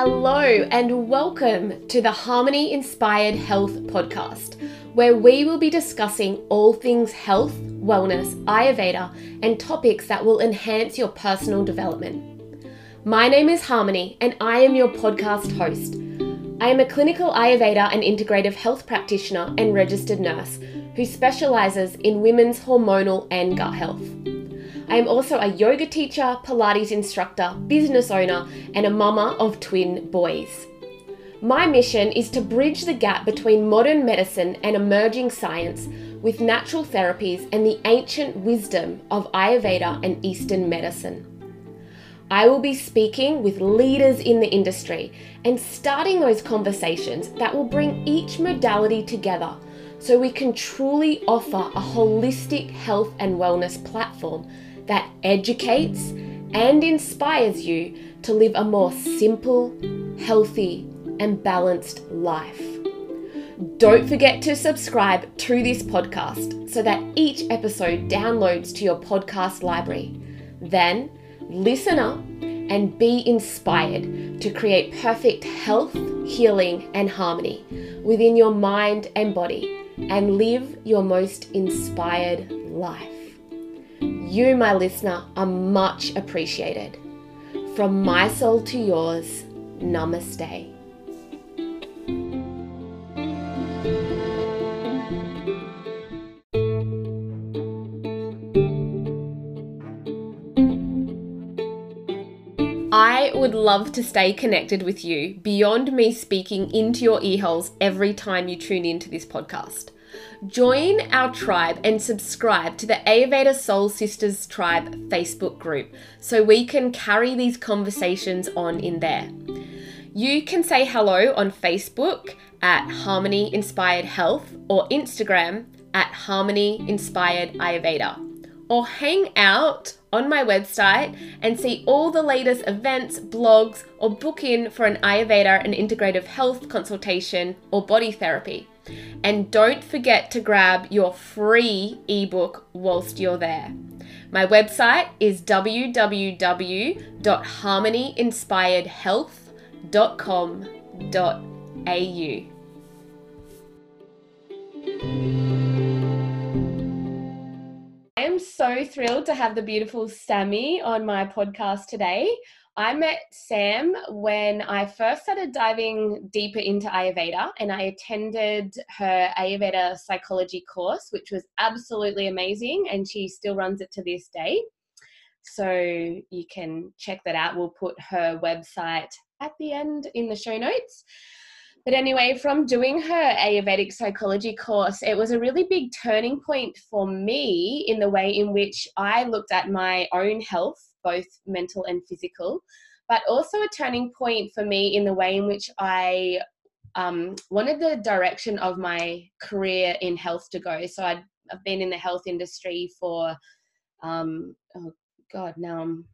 Hello, and welcome to the Harmony Inspired Health podcast, where we will be discussing all things health, wellness, Ayurveda, and topics that will enhance your personal development. My name is Harmony, and I am your podcast host. I am a clinical Ayurveda and integrative health practitioner and registered nurse who specializes in women's hormonal and gut health. I am also a yoga teacher, Pilates instructor, business owner, and a mama of twin boys. My mission is to bridge the gap between modern medicine and emerging science with natural therapies and the ancient wisdom of Ayurveda and Eastern medicine. I will be speaking with leaders in the industry and starting those conversations that will bring each modality together so we can truly offer a holistic health and wellness platform that educates and inspires you to live a more simple, healthy, and balanced life. Don't forget to subscribe to this podcast so that each episode downloads to your podcast library. Then listen up and be inspired to create perfect health, healing, and harmony within your mind and body and live your most inspired life. You, my listener, are much appreciated. From my soul to yours, namaste. I would love to stay connected with you beyond me speaking into your earholes every time you tune into this podcast. Join our tribe and subscribe to the Ayurveda Soul Sisters Tribe Facebook group so we can carry these conversations on in there. You can say hello on Facebook at Harmony Inspired Health or Instagram at Harmony Inspired Ayurveda. Or hang out on my website and see all the latest events, blogs, or book in for an Ayurveda and integrative health consultation or body therapy. And don't forget to grab your free ebook whilst you're there. My website is www.harmonyinspiredhealth.com.au. I am so thrilled to have the beautiful Sammy on my podcast today. I met Sam when I first started diving deeper into Ayurveda and I attended her Ayurveda psychology course, which was absolutely amazing, and she still runs it to this day. So you can check that out. We'll put her website at the end in the show notes. But anyway, from doing her Ayurvedic psychology course, it was a really big turning point for me in the way in which I looked at my own health both mental and physical, but also a turning point for me in the way in which I um, wanted the direction of my career in health to go. So i have been in the health industry for, um, oh God, now I'm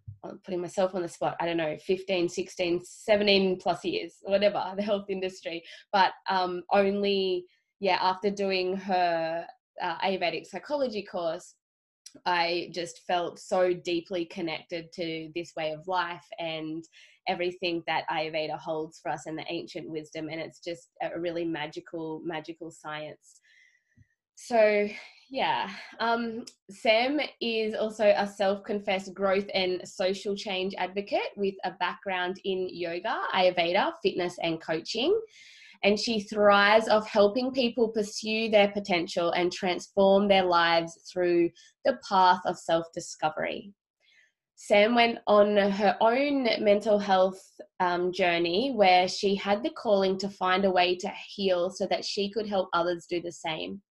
putting myself on the spot. I don't know, 15, 16, 17 plus years, whatever, the health industry. But um, only, yeah, after doing her uh, Ayurvedic psychology course, I just felt so deeply connected to this way of life and everything that Ayurveda holds for us and the ancient wisdom. And it's just a really magical, magical science. So, yeah, um, Sam is also a self confessed growth and social change advocate with a background in yoga, Ayurveda, fitness, and coaching and she thrives off helping people pursue their potential and transform their lives through the path of self discovery. Sam went on her own mental health um, journey where she had the calling to find a way to heal so that she could help others do the same.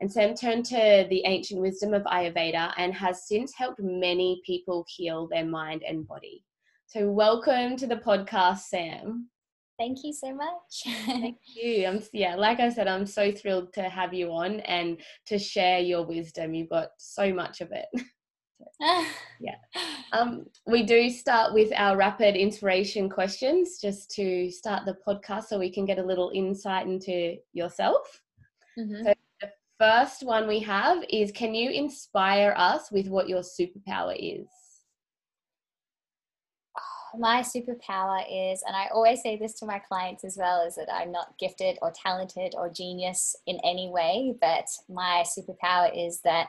And Sam turned to the ancient wisdom of Ayurveda and has since helped many people heal their mind and body. So, welcome to the podcast, Sam. Thank you so much. Thank you. I'm yeah, like I said, I'm so thrilled to have you on and to share your wisdom. You've got so much of it. yeah. Um, we do start with our rapid inspiration questions just to start the podcast so we can get a little insight into yourself. Mm-hmm. So the first one we have is can you inspire us with what your superpower is? My superpower is, and I always say this to my clients as well, is that I'm not gifted or talented or genius in any way, but my superpower is that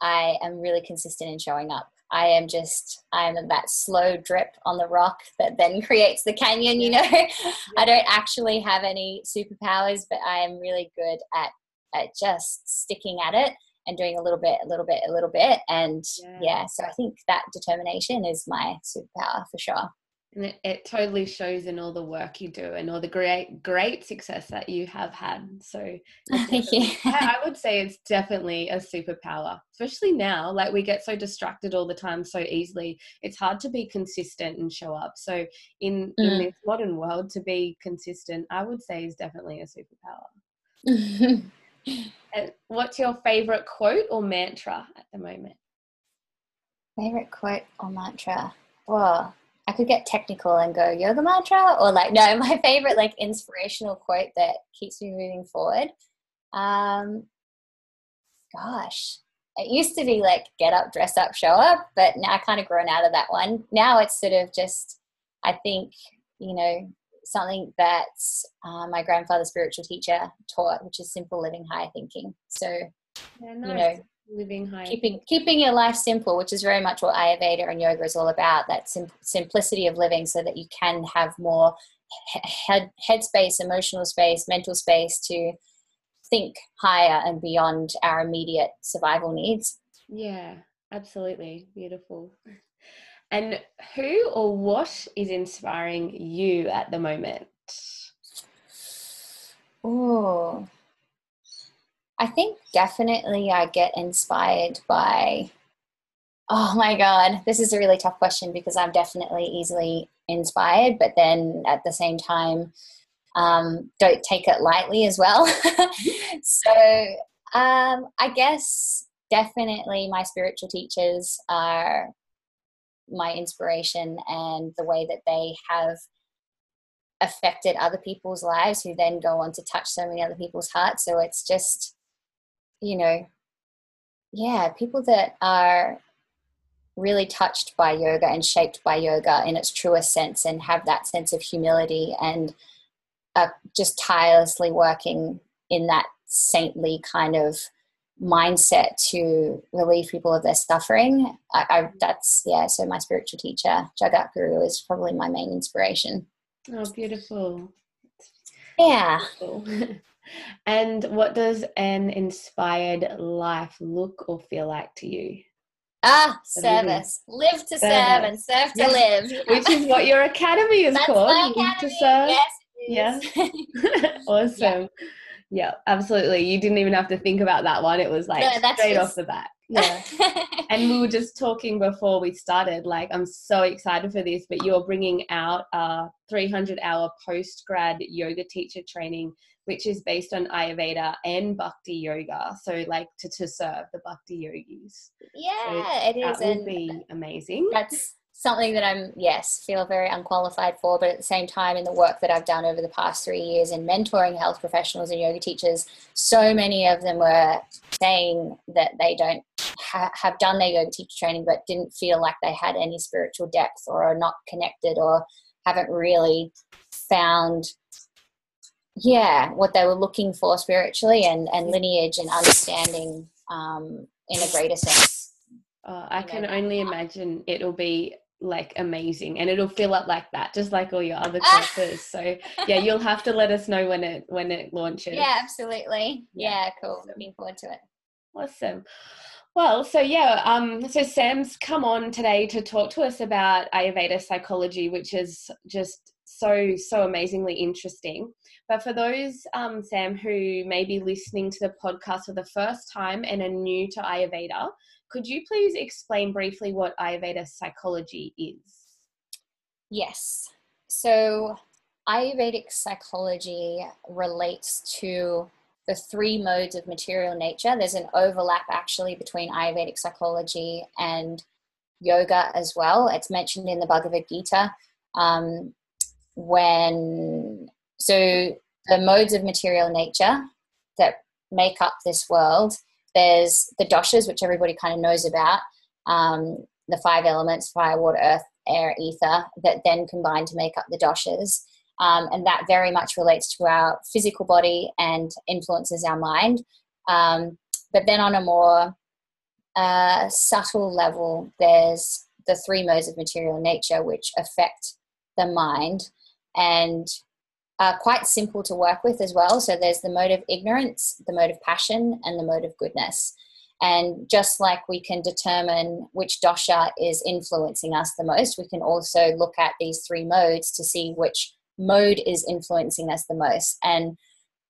I am really consistent in showing up. I am just, I'm that slow drip on the rock that then creates the canyon, you know. I don't actually have any superpowers, but I am really good at, at just sticking at it and doing a little bit, a little bit, a little bit. And yeah, yeah so I think that determination is my superpower for sure. And it, it, totally shows in all the work you do and all the great, great success that you have had. So, thank you. I, I would say it's definitely a superpower, especially now. Like we get so distracted all the time so easily. It's hard to be consistent and show up. So, in mm. in this modern world, to be consistent, I would say is definitely a superpower. what's your favorite quote or mantra at the moment? Favorite quote or mantra? Well, I could get technical and go yoga mantra, or like no, my favorite like inspirational quote that keeps me moving forward. Um, gosh, it used to be like get up, dress up, show up, but now I kind of grown out of that one. Now it's sort of just, I think, you know, something that uh, my grandfather, spiritual teacher, taught, which is simple living, higher thinking. So, yeah, nice. you know, living high, keeping keeping your life simple, which is very much what Ayurveda and yoga is all about. That sim- simplicity of living, so that you can have more head headspace, emotional space, mental space to think higher and beyond our immediate survival needs. Yeah, absolutely beautiful. And who or what is inspiring you at the moment? Oh, I think definitely I get inspired by. Oh my God, this is a really tough question because I'm definitely easily inspired, but then at the same time, um, don't take it lightly as well. so um, I guess definitely my spiritual teachers are my inspiration and the way that they have affected other people's lives who then go on to touch so many other people's hearts. So it's just you know yeah people that are really touched by yoga and shaped by yoga in its truest sense and have that sense of humility and are just tirelessly working in that saintly kind of mindset to relieve people of their suffering. I, I, that's yeah. So my spiritual teacher, Jagat Guru, is probably my main inspiration. Oh, beautiful! Yeah. Beautiful. and what does an inspired life look or feel like to you? Ah, service. Live to service. serve and serve to live. Which is what your academy is That's called. Academy. to serve. Yes. Yeah. awesome. Yeah. Yeah, absolutely. You didn't even have to think about that one. It was like no, straight just... off the bat. Yeah. and we were just talking before we started. Like, I'm so excited for this, but you're bringing out a 300 hour post grad yoga teacher training, which is based on Ayurveda and Bhakti yoga. So, like, to, to serve the Bhakti yogis. Yeah, so it is. That would be amazing. That's something that I'm, yes, feel very unqualified for, but at the same time, in the work that I've done over the past three years in mentoring health professionals and yoga teachers, so many of them were saying that they don't ha- have done their yoga teacher training but didn't feel like they had any spiritual depth or are not connected or haven't really found yeah what they were looking for spiritually and, and lineage and understanding um, in a greater sense. Uh, I can only imagine it'll be like amazing and it'll fill up like that just like all your other courses so yeah you'll have to let us know when it when it launches. Yeah absolutely. Yeah, yeah cool awesome. looking forward to it. Awesome. Well so yeah um so sam's come on today to talk to us about ayurveda psychology which is just so so amazingly interesting. But for those um sam who may be listening to the podcast for the first time and are new to ayurveda could you please explain briefly what Ayurveda psychology is? Yes. So, Ayurvedic psychology relates to the three modes of material nature. There's an overlap actually between Ayurvedic psychology and yoga as well. It's mentioned in the Bhagavad Gita. Um, when so the modes of material nature that make up this world there's the doshas, which everybody kind of knows about, um, the five elements fire, water, earth, air, ether that then combine to make up the doshas. Um, and that very much relates to our physical body and influences our mind. Um, but then on a more uh, subtle level, there's the three modes of material nature which affect the mind and are quite simple to work with as well. So there's the mode of ignorance, the mode of passion, and the mode of goodness. And just like we can determine which dosha is influencing us the most, we can also look at these three modes to see which mode is influencing us the most. And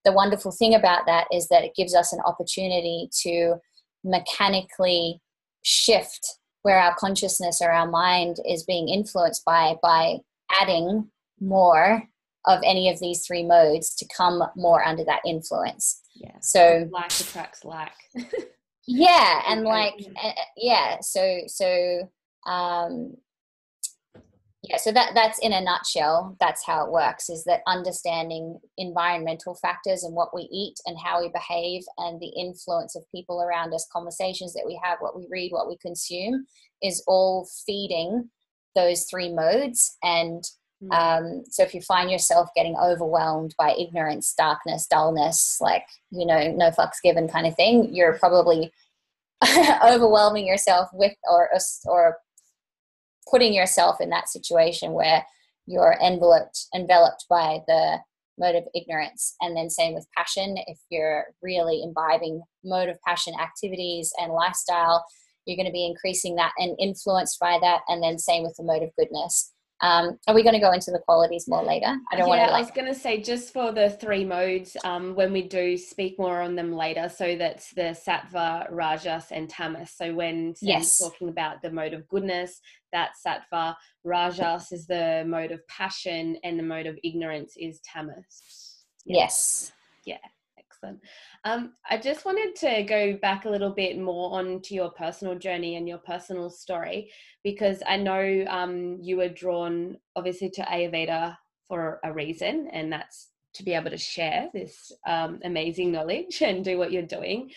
the wonderful thing about that is that it gives us an opportunity to mechanically shift where our consciousness or our mind is being influenced by by adding more of any of these three modes to come more under that influence. Yeah. So like attracts like. yeah, and like uh, yeah, so so um yeah so that that's in a nutshell that's how it works is that understanding environmental factors and what we eat and how we behave and the influence of people around us conversations that we have what we read what we consume is all feeding those three modes and hmm. um, so if you find yourself getting overwhelmed by ignorance darkness dullness like you know no fucks given kind of thing you're probably overwhelming yourself with or or putting yourself in that situation where you're enveloped enveloped by the mode of ignorance. And then same with passion. If you're really imbibing mode of passion activities and lifestyle you're going to be increasing that and influenced by that. And then same with the mode of goodness um, are we going to go into the qualities more later? I don't yeah, want to. Like... I was going to say just for the three modes, um, when we do speak more on them later. So that's the sattva, rajas, and tamas. So when Sam's yes. talking about the mode of goodness, that's sattva. Rajas is the mode of passion, and the mode of ignorance is tamas. Yeah. Yes. Yeah. Excellent. Um, I just wanted to go back a little bit more onto your personal journey and your personal story because I know um, you were drawn obviously to Ayurveda for a reason, and that's to be able to share this um, amazing knowledge and do what you're doing.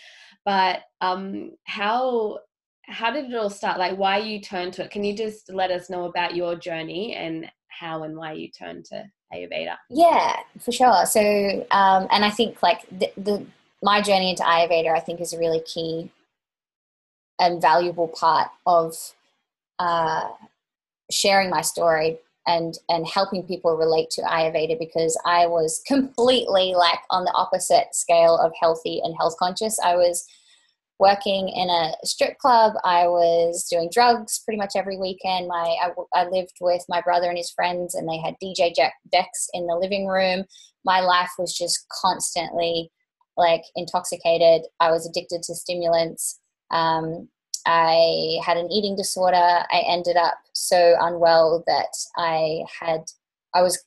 But um, how how did it all start? Like, why you turned to it? Can you just let us know about your journey and how and why you turned to Ayurveda? Yeah, for sure. So, um, and I think like the, the my journey into Ayurveda, I think, is a really key and valuable part of uh, sharing my story and and helping people relate to Ayurveda because I was completely like on the opposite scale of healthy and health conscious. I was working in a strip club. I was doing drugs pretty much every weekend. My I, I lived with my brother and his friends, and they had DJ Jack decks in the living room. My life was just constantly like intoxicated. I was addicted to stimulants. Um, I had an eating disorder. I ended up so unwell that I had I was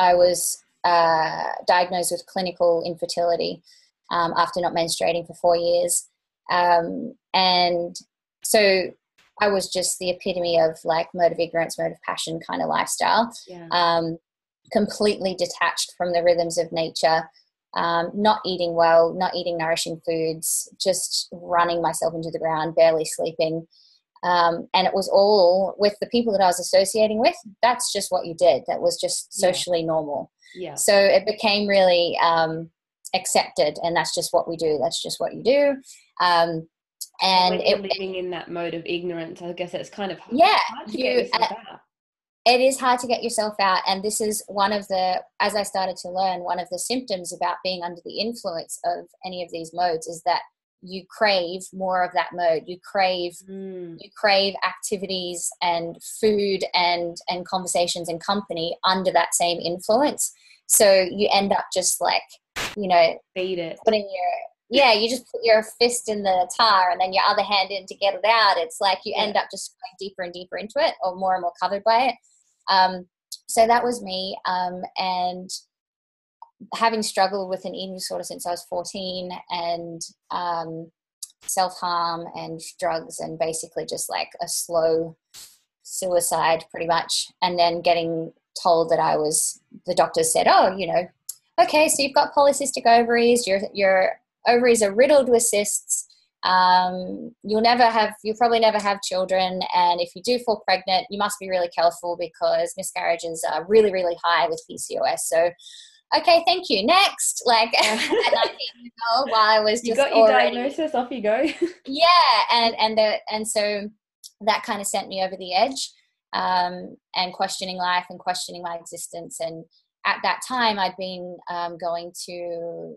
I was uh, diagnosed with clinical infertility um, after not menstruating for four years. Um, and so I was just the epitome of like mode of ignorance, mode of passion kind of lifestyle. Yeah. Um, completely detached from the rhythms of nature, um, not eating well, not eating nourishing foods, just running myself into the ground, barely sleeping. Um, and it was all with the people that I was associating with. That's just what you did. That was just socially yeah. normal. Yeah. So it became really um, accepted, and that's just what we do. That's just what you do. Um, and when it, living in that mode of ignorance, I guess it's kind of hard, yeah, hard to you, get yourself uh, out. It is hard to get yourself out, and this is one of the, as I started to learn, one of the symptoms about being under the influence of any of these modes is that you crave more of that mode you crave mm. you crave activities and food and and conversations and company under that same influence so you end up just like you know beat it putting your yeah, you just put your fist in the tar and then your other hand in to get it out. It's like you yeah. end up just going deeper and deeper into it or more and more covered by it. Um, so that was me. Um, and having struggled with an eating disorder since I was 14 and um, self harm and drugs and basically just like a slow suicide pretty much. And then getting told that I was, the doctor said, oh, you know, okay, so you've got polycystic ovaries, you're, you're ovaries are riddled with cysts. um, you'll never have you'll probably never have children. And if you do fall pregnant you must be really careful because miscarriages are really really high with pcos so okay thank you. Next like at 19 years old while i was just you got your already, diagnosis off you go. Yeah and and the and so that kind of sent me over the edge um, and questioning life and questioning my existence. And at that time i'd been um, going to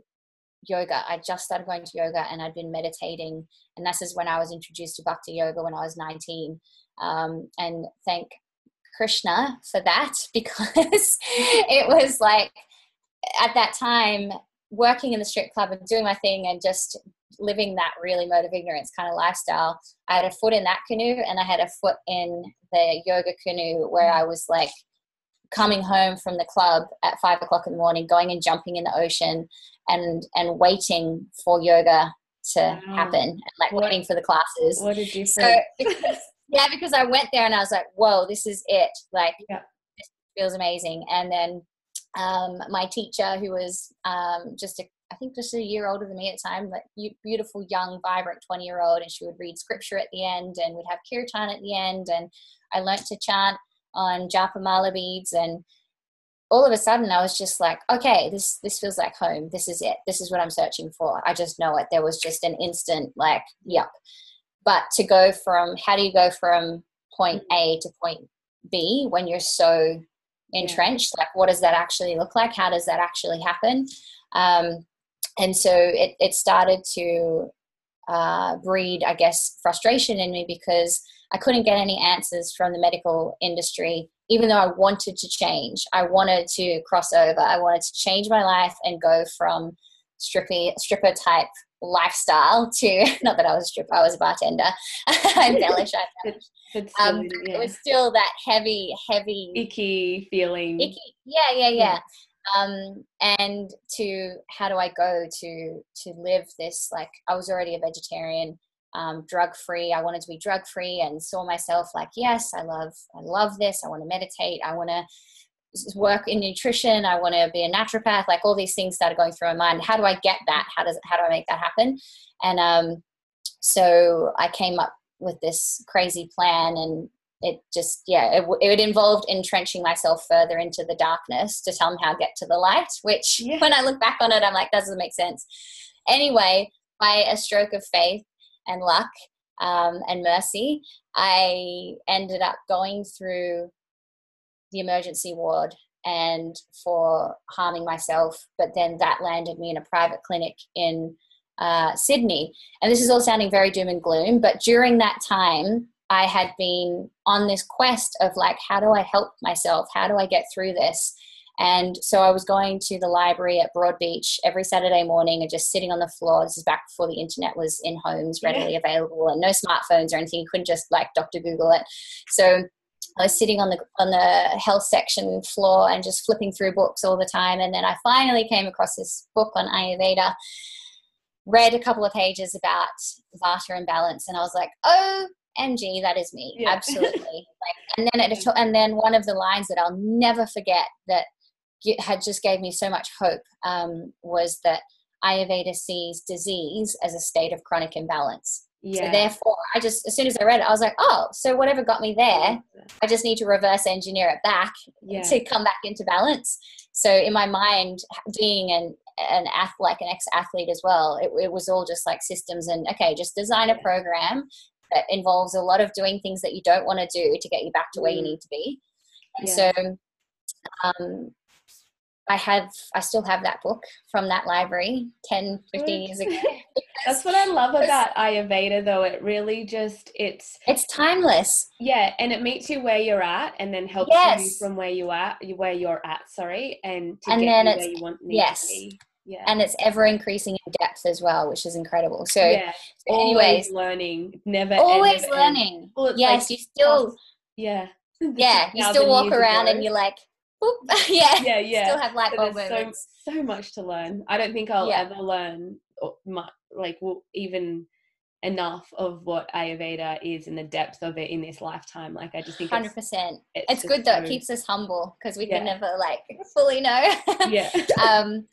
yoga. I just started going to yoga and I'd been meditating. And this is when I was introduced to Bhakti Yoga when I was 19. Um, and thank Krishna for that because it was like at that time working in the strip club and doing my thing and just living that really mode of ignorance kind of lifestyle. I had a foot in that canoe and I had a foot in the yoga canoe where I was like coming home from the club at five o'clock in the morning, going and jumping in the ocean and and waiting for yoga to wow. happen and like what, waiting for the classes. What did you so, because, yeah, because I went there and I was like, whoa, this is it. Like yeah. this feels amazing. And then um, my teacher who was um, just a I think just a year older than me at the time, but beautiful, young, vibrant 20 year old. And she would read scripture at the end and we'd have kirtan at the end. And I learnt to chant on Japamala beads. And all of a sudden I was just like, okay, this this feels like home. This is it. This is what I'm searching for. I just know it. There was just an instant like, yep. But to go from how do you go from point A to point B when you're so entrenched? Like, what does that actually look like? How does that actually happen? Um, and so it, it started to uh, breed, I guess, frustration in me because I couldn't get any answers from the medical industry even though I wanted to change, I wanted to cross over. I wanted to change my life and go from strippy, stripper type lifestyle to not that I was a stripper, I was a bartender. I embellish, I embellish. Um, yeah. It was still that heavy, heavy, icky feeling. Icky, yeah, yeah, yeah. Um, and to how do I go to to live this? Like I was already a vegetarian um, drug free. I wanted to be drug free and saw myself like, yes, I love, I love this. I want to meditate. I want to work in nutrition. I want to be a naturopath. Like all these things started going through my mind. How do I get that? How does, how do I make that happen? And um, so I came up with this crazy plan and it just yeah it, it involved entrenching myself further into the darkness to tell them how get to the light which yeah. when i look back on it i'm like that doesn't make sense anyway by a stroke of faith and luck um, and mercy, I ended up going through the emergency ward and for harming myself. But then that landed me in a private clinic in uh, Sydney. And this is all sounding very doom and gloom, but during that time, I had been on this quest of like, how do I help myself? How do I get through this? And so I was going to the library at Broadbeach every Saturday morning and just sitting on the floor. This is back before the internet was in homes readily yeah. available and no smartphones or anything. You couldn't just like Dr. Google it. So I was sitting on the on the health section floor and just flipping through books all the time. And then I finally came across this book on Ayurveda, read a couple of pages about Vata and balance, and I was like, oh MG, that is me, yeah. absolutely. like, and then it, and then one of the lines that I'll never forget that had just gave me so much hope um, was that Ayurveda sees disease as a state of chronic imbalance. Yeah. So therefore, I just as soon as I read it, I was like, oh, so whatever got me there, I just need to reverse engineer it back yeah. to come back into balance. So in my mind, being an an athlete, like an ex athlete as well, it, it, was all just like systems and okay, just design a program that involves a lot of doing things that you don't want to do to get you back to where you mm. need to be. And yeah. so um, I have, I still have that book from that library 10, 15 years ago. That's what I love about Ayurveda though. It really just, it's, it's timeless. Yeah. And it meets you where you're at and then helps yes. you from where you are, where you're at, sorry. And to and get then where you want yes. Yeah. And it's ever increasing in depth as well, which is incredible. So, yeah. so anyways, always learning, never always never learning. Well, yes, like, you still, yeah, yeah, you still walk around ago. and you're like, yeah, yeah, yeah. Still have light bulb moments. So, so much to learn. I don't think I'll yeah. ever learn much, like well, even enough of what Ayurveda is and the depth of it in this lifetime. Like I just think hundred percent. It's, it's good though. So, it keeps us humble because we yeah. can never like fully know. yeah. um,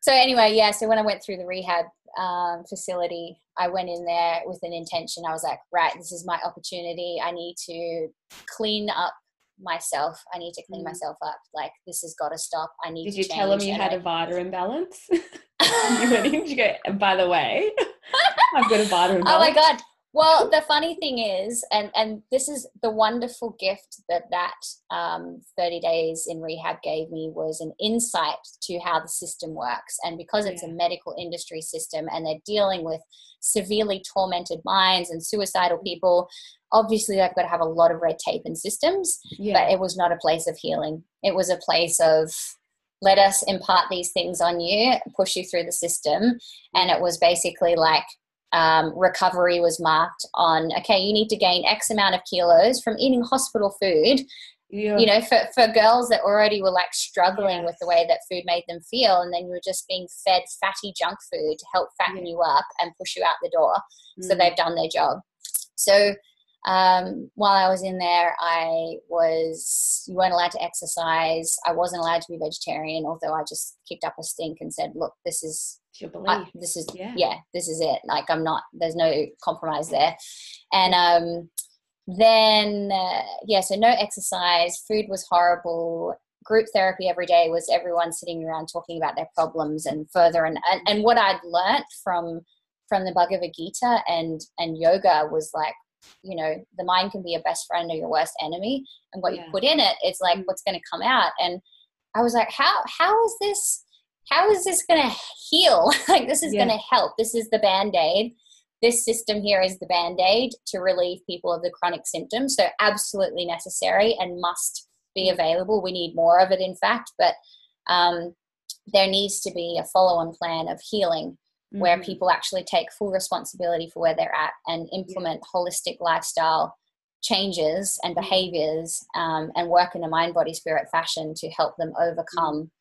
so anyway, yeah. So when I went through the rehab um, facility, I went in there with an intention. I was like, right, this is my opportunity. I need to clean up myself. I need to clean mm. myself up. Like this has got to stop. I need. Did you tell him you had I... a Vata imbalance? you went in to go. By the way, I've got a Vata imbalance. Oh my god! Well, the funny thing is, and and this is the wonderful gift that that um, 30 days in rehab gave me was an insight to how the system works. And because it's yeah. a medical industry system, and they're dealing with severely tormented minds and suicidal people, obviously they've got to have a lot of red tape and systems. Yeah. But it was not a place of healing. It was a place of let us impart these things on you, push you through the system, and it was basically like um, recovery was marked on okay you need to gain x amount of kilos from eating hospital food yeah. you know for, for girls that already were like struggling yes. with the way that food made them feel and then you were just being fed fatty junk food to help fatten yeah. you up and push you out the door mm. so they've done their job so um, while I was in there, I was you weren't allowed to exercise. I wasn't allowed to be vegetarian, although I just kicked up a stink and said, "Look, this is I, this is yeah. yeah. this is it. Like I'm not. There's no compromise there." And um, then uh, yeah, so no exercise. Food was horrible. Group therapy every day was everyone sitting around talking about their problems and further. And and, and what I'd learnt from from the Bhagavad Gita and and yoga was like you know the mind can be your best friend or your worst enemy and what yeah. you put in it it's like mm. what's going to come out and i was like how how is this how is this going to heal like this is yeah. going to help this is the band-aid this system here is the band-aid to relieve people of the chronic symptoms so absolutely necessary and must be mm. available we need more of it in fact but um, there needs to be a follow-on plan of healing mm-hmm. where people actually take full responsibility for where they're at and implement yeah. holistic lifestyle changes and mm-hmm. behaviors um, and work in a mind body spirit fashion to help them overcome mm-hmm.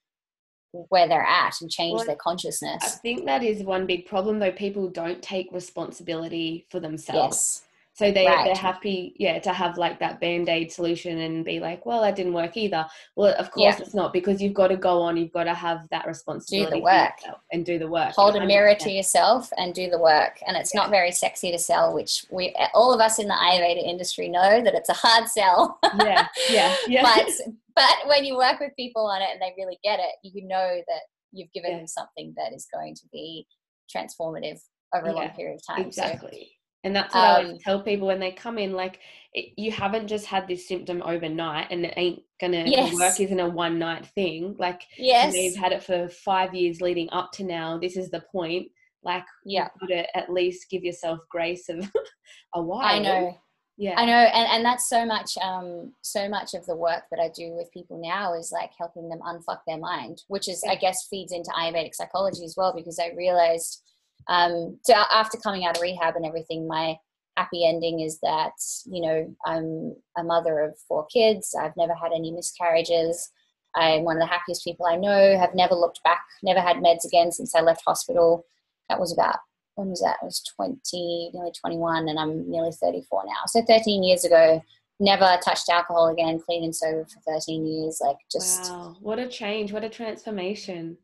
Where they're at and change well, their consciousness. I think that is one big problem though people don't take responsibility for themselves. Yes. So they, right. they're happy, yeah, to have like that band aid solution and be like, well, that didn't work either. Well, of course yeah. it's not because you've got to go on, you've got to have that responsibility. Do the work. And do the work. Hold a mirror to yourself and do the work. And it's yeah. not very sexy to sell, which we, all of us in the Ayurveda industry know that it's a hard sell. yeah, yeah, yeah. but, but when you work with people on it and they really get it, you know that you've given yeah. them something that is going to be transformative over a long period of time. Exactly. So, and that's what um, I always um, tell people when they come in, like it, you haven't just had this symptom overnight, and it ain't gonna yes. work. Isn't a one night thing. Like yes, you've had it for five years leading up to now. This is the point. Like yeah, you to at least give yourself grace of a while. I know. Yeah, I know, and and that's so much. Um, so much of the work that I do with people now is like helping them unfuck their mind, which is yeah. I guess feeds into Ayurvedic psychology as well because I realized um, so after coming out of rehab and everything, my happy ending is that you know I'm a mother of four kids. I've never had any miscarriages. I'm one of the happiest people I know. Have never looked back. Never had meds again since I left hospital. That was about when was that? I was 20, nearly 21, and I'm nearly 34 now. So 13 years ago, never touched alcohol again. Clean and sober for 13 years. Like just wow, what a change! What a transformation!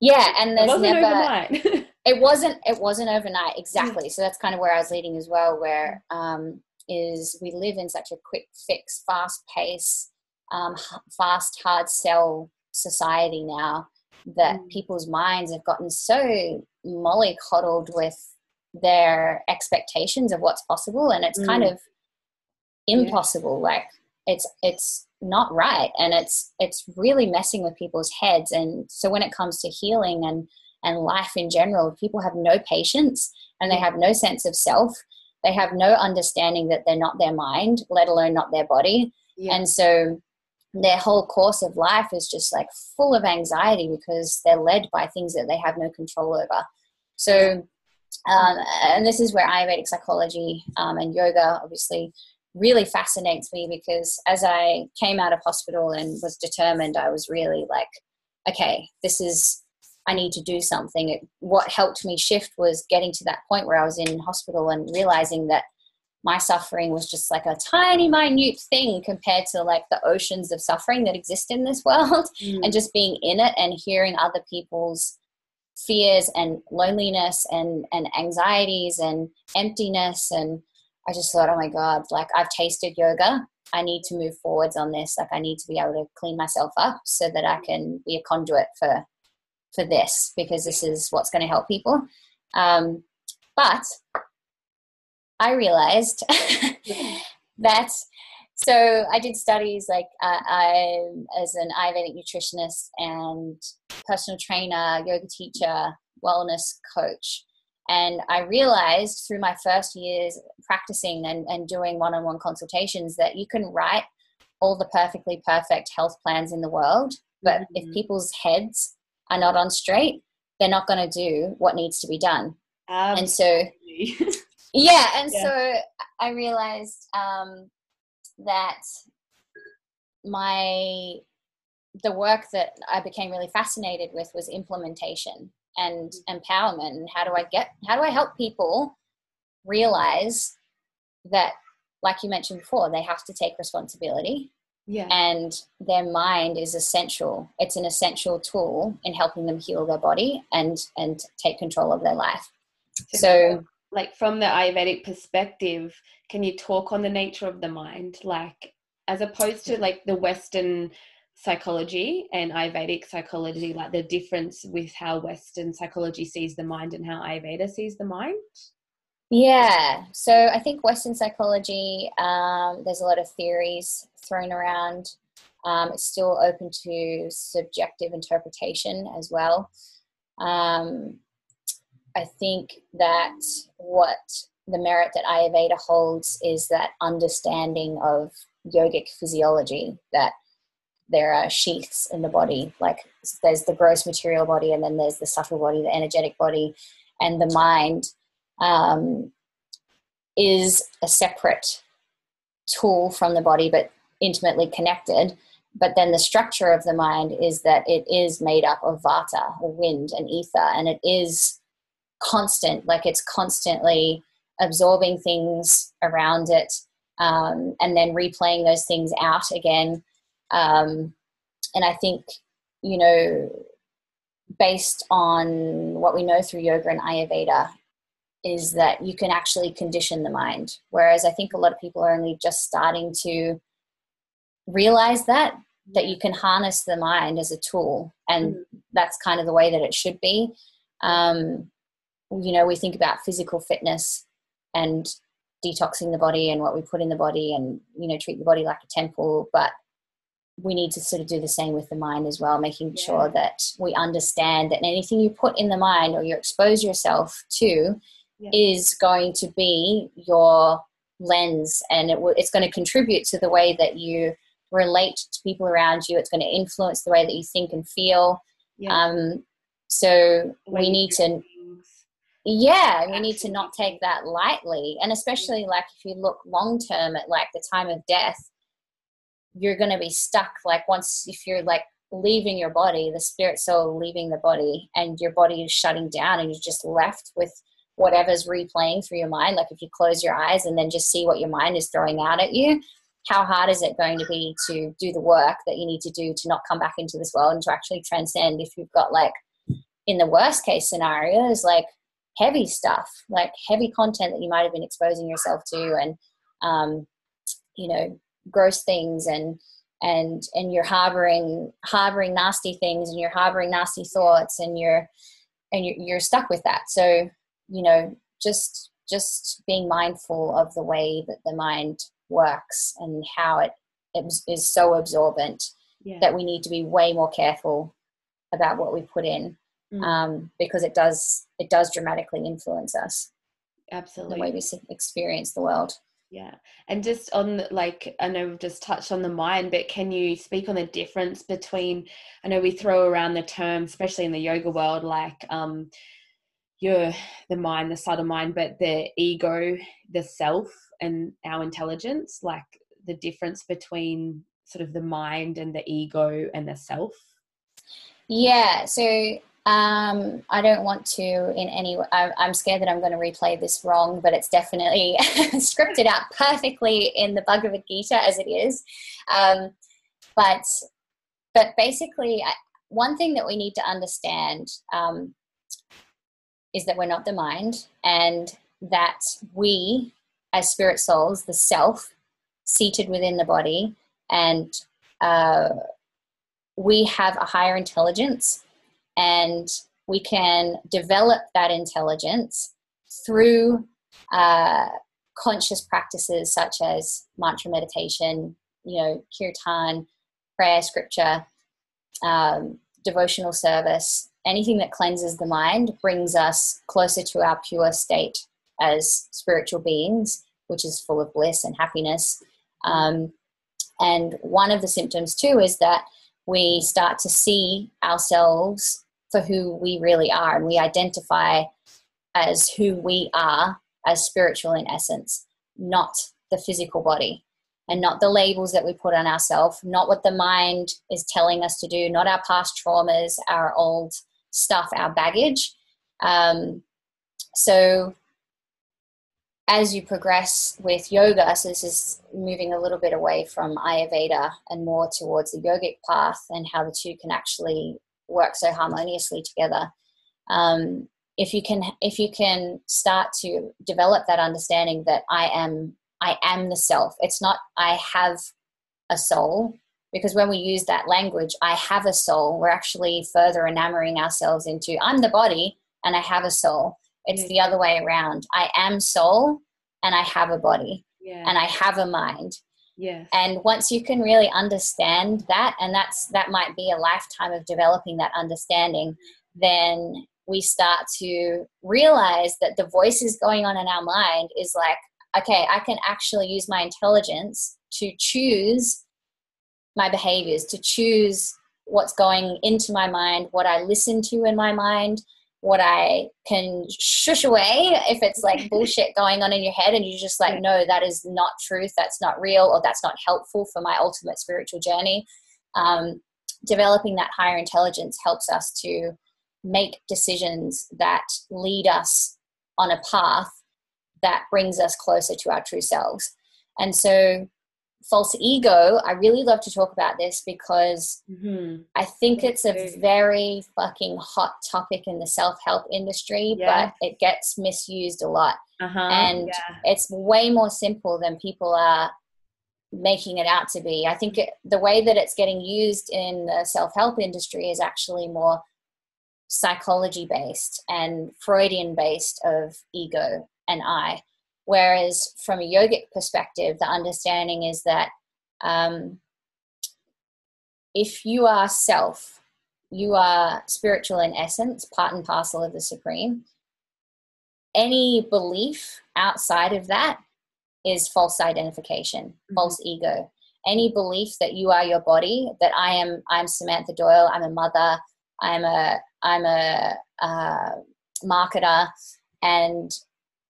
Yeah, and there's never. it wasn't it wasn't overnight exactly so that's kind of where i was leading as well where um, is we live in such a quick fix fast pace um, fast hard sell society now that mm. people's minds have gotten so mollycoddled with their expectations of what's possible and it's mm. kind of impossible yeah. like it's it's not right and it's it's really messing with people's heads and so when it comes to healing and and life in general, people have no patience and they have no sense of self. They have no understanding that they're not their mind, let alone not their body. Yeah. And so their whole course of life is just like full of anxiety because they're led by things that they have no control over. So, um, and this is where Ayurvedic psychology um, and yoga obviously really fascinates me because as I came out of hospital and was determined, I was really like, okay, this is I need to do something. It, what helped me shift was getting to that point where I was in hospital and realizing that my suffering was just like a tiny minute thing compared to like the oceans of suffering that exist in this world mm. and just being in it and hearing other people's fears and loneliness and and anxieties and emptiness and I just thought, oh my God, like I've tasted yoga. I need to move forwards on this. Like I need to be able to clean myself up so that I can be a conduit for for this because this is what's going to help people. Um, but I realized that so I did studies like uh, I as an Ayurvedic nutritionist and personal trainer, yoga teacher, wellness coach. And I realized through my first years practicing and, and doing one on one consultations that you can write all the perfectly perfect health plans in the world, but mm-hmm. if people's heads are not on straight, they're not going to do what needs to be done. Um, and so, yeah, and yeah. so I realized um, that my the work that I became really fascinated with was implementation and empowerment and how do I get how do I help people realize that like you mentioned before they have to take responsibility yeah. and their mind is essential it's an essential tool in helping them heal their body and and take control of their life so, so like from the ayurvedic perspective can you talk on the nature of the mind like as opposed to like the western psychology and Ayurvedic psychology, like the difference with how Western psychology sees the mind and how Ayurveda sees the mind? Yeah, so I think Western psychology, um, there's a lot of theories thrown around. Um, it's still open to subjective interpretation as well. Um, I think that what the merit that Ayurveda holds is that understanding of yogic physiology that there are sheaths in the body like there's the gross material body and then there's the subtle body the energetic body and the mind um, is a separate tool from the body but intimately connected. But then the structure of the mind is that it is made up of vata or wind and ether and it is constant like it's constantly absorbing things around it um, and then replaying those things out again. Um, and I think, you know, based on what we know through yoga and Ayurveda, is that you can actually condition the mind. Whereas I think a lot of people are only just starting to realize that, that you can harness the mind as a tool. And mm-hmm. that's kind of the way that it should be. Um, you know, we think about physical fitness and detoxing the body and what we put in the body and, you know, treat the body like a temple. But we need to sort of do the same with the mind as well, making yeah. sure that we understand that anything you put in the mind or you expose yourself to yeah. is going to be your lens and it w- it's going to contribute to the way that you relate to people around you. It's going to influence the way that you think and feel. Yeah. Um, so we need to, yeah, we need to not take that lightly. And especially like if you look long term at like the time of death, you're going to be stuck like once if you're like leaving your body the spirit soul leaving the body and your body is shutting down and you're just left with whatever's replaying through your mind like if you close your eyes and then just see what your mind is throwing out at you how hard is it going to be to do the work that you need to do to not come back into this world and to actually transcend if you've got like in the worst case scenarios like heavy stuff like heavy content that you might have been exposing yourself to and um, you know gross things and and and you're harboring harboring nasty things and you're harboring nasty thoughts and you're and you're, you're stuck with that. So you know just just being mindful of the way that the mind works and how it, it is so absorbent yeah. that we need to be way more careful about what we put in mm. um, because it does it does dramatically influence us absolutely the way we experience the world yeah. And just on like I know we've just touched on the mind, but can you speak on the difference between I know we throw around the term, especially in the yoga world, like um your the mind, the subtle mind, but the ego, the self and our intelligence, like the difference between sort of the mind and the ego and the self? Yeah, so um, I don't want to in any way. I'm scared that I'm going to replay this wrong, but it's definitely scripted out perfectly in the Bhagavad Gita as it is. Um, but but basically, one thing that we need to understand um, is that we're not the mind and that we as spirit souls the self seated within the body and uh, we have a higher intelligence and we can develop that intelligence through uh, conscious practices such as mantra meditation, you know, kirtan, prayer, scripture, um, devotional service, anything that cleanses the mind brings us closer to our pure state as spiritual beings, which is full of bliss and happiness. Um, and one of the symptoms, too, is that we start to see ourselves for who we really are and we identify as who we are as spiritual in essence, not the physical body and not the labels that we put on ourselves, not what the mind is telling us to do, not our past traumas, our old stuff, our baggage. Um, so, as you progress with yoga, so this is moving a little bit away from Ayurveda and more towards the yogic path and how the two can actually work so harmoniously together. Um, if you can, if you can start to develop that understanding that I am, I am the self. It's not I have a soul, because when we use that language, I have a soul. We're actually further enamoring ourselves into I'm the body and I have a soul. It's the mm. other way around. I am soul and I have a body yeah. and I have a mind. Yes. And once you can really understand that, and that's that might be a lifetime of developing that understanding, then we start to realize that the voices going on in our mind is like, okay, I can actually use my intelligence to choose my behaviors, to choose what's going into my mind, what I listen to in my mind, what I can shush away if it's like bullshit going on in your head and you're just like, no, that is not truth, that's not real, or that's not helpful for my ultimate spiritual journey. Um, developing that higher intelligence helps us to make decisions that lead us on a path that brings us closer to our true selves. And so false ego, I really love to talk about this because mm-hmm. I think it's a very fucking hot topic in the self help industry, yeah. but it gets misused a lot. Uh-huh. And yeah. it's way more simple than people are making it out to be. I think it, the way that it's getting used in the self help industry is actually more psychology based and Freudian based of ego and I. Whereas from a yogic perspective, the understanding is that um, if you are self, you are spiritual in essence, part and parcel of the Supreme. Any belief outside of that is false identification, mm-hmm. false ego. Any belief that you are your body, that I am, I'm Samantha Doyle, I'm a mother, I'm a, I'm a uh, marketer, and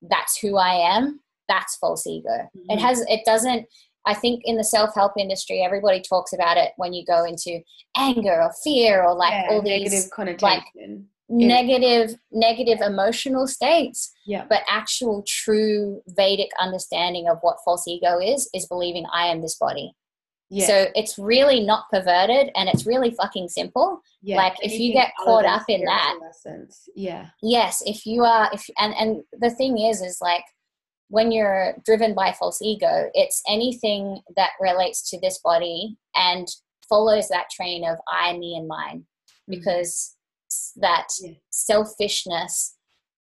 that's who I am, that's false ego. Mm-hmm. It has it doesn't I think in the self-help industry everybody talks about it when you go into anger or fear or like yeah, all these like negative negative emotional states. Yeah. But actual true Vedic understanding of what false ego is is believing I am this body. Yeah. So it's really not perverted and it's really fucking simple. Yeah. Like if you get caught up in that. Lessons. Yeah. Yes. If you are, if, and, and the thing is, is like when you're driven by false ego, it's anything that relates to this body and follows that train of I, me, and mine. Mm-hmm. Because that yeah. selfishness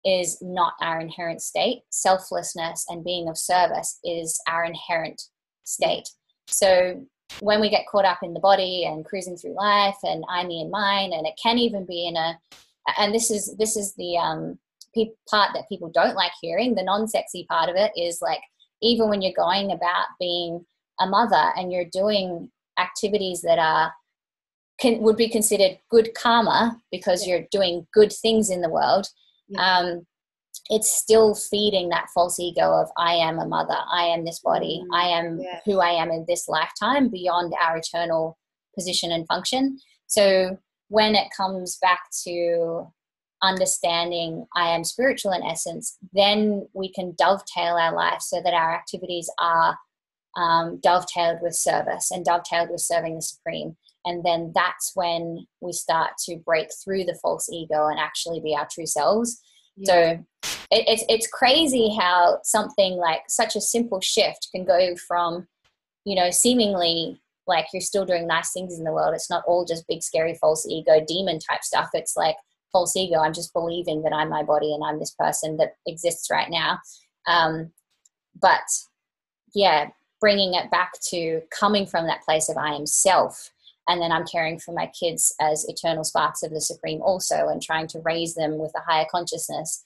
is not our inherent state. Selflessness and being of service is our inherent state. So when we get caught up in the body and cruising through life and I, me, and mine, and it can even be in a, and this is this is the um, part that people don't like hearing. The non-sexy part of it is like even when you're going about being a mother and you're doing activities that are can, would be considered good karma because yeah. you're doing good things in the world. Yeah. Um, it's still feeding that false ego of I am a mother, I am this body, mm, I am yeah. who I am in this lifetime beyond our eternal position and function. So when it comes back to understanding I am spiritual in essence, then we can dovetail our life so that our activities are um, dovetailed with service and dovetailed with serving the Supreme. and then that's when we start to break through the false ego and actually be our true selves yeah. so it, it's it's crazy how something like such a simple shift can go from you know seemingly like you're still doing nice things in the world. It's not all just big scary false ego demon type stuff. It's like false ego i'm just believing that i'm my body and i'm this person that exists right now. Um, but yeah bringing it back to coming from that place of i am self and then i'm caring for my kids as eternal sparks of the supreme also and trying to raise them with a higher consciousness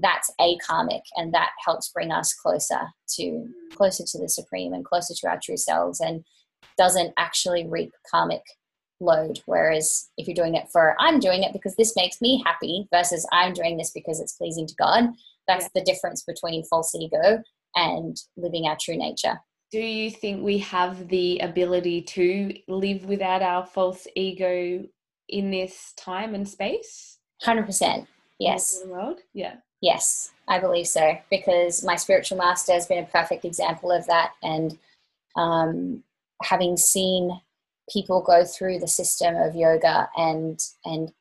that's a karmic and that helps bring us closer to closer to the supreme and closer to our true selves and doesn't actually reap karmic load. Whereas if you're doing it for i'm doing it because this makes me happy versus i'm doing this because it's pleasing to god that's yeah. the difference between false ego and living our true nature. Do you think we have the ability to live without our false ego in this time and space? 100% yes. World? Yeah yes i believe so because my spiritual master has been a perfect example of that and um, having seen people go through the system of yoga and and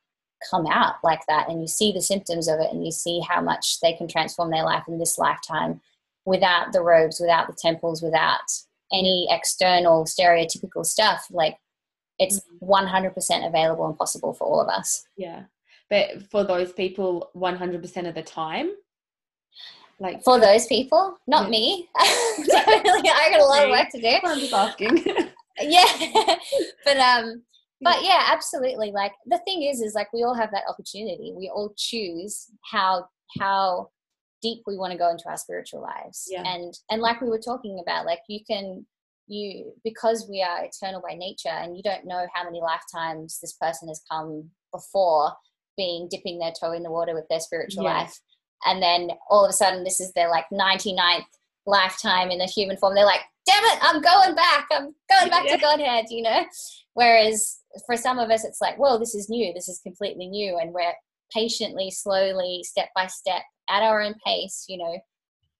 come out like that and you see the symptoms of it and you see how much they can transform their life in this lifetime without the robes, without the temples, without any external stereotypical stuff. Like it's 100% mm-hmm. available and possible for all of us. Yeah. But for those people, 100% of the time, like for those people, not yeah. me. Definitely, I got a lot of work to do. I'm just asking. yeah, but um, but yeah, absolutely. Like the thing is, is like we all have that opportunity. We all choose how how deep we want to go into our spiritual lives yeah. and and like we were talking about like you can you because we are eternal by nature and you don't know how many lifetimes this person has come before being dipping their toe in the water with their spiritual yes. life and then all of a sudden this is their like 99th lifetime in a human form they're like damn it i'm going back i'm going back yeah. to godhead you know whereas for some of us it's like well this is new this is completely new and we're patiently slowly step by step at our own pace, you know,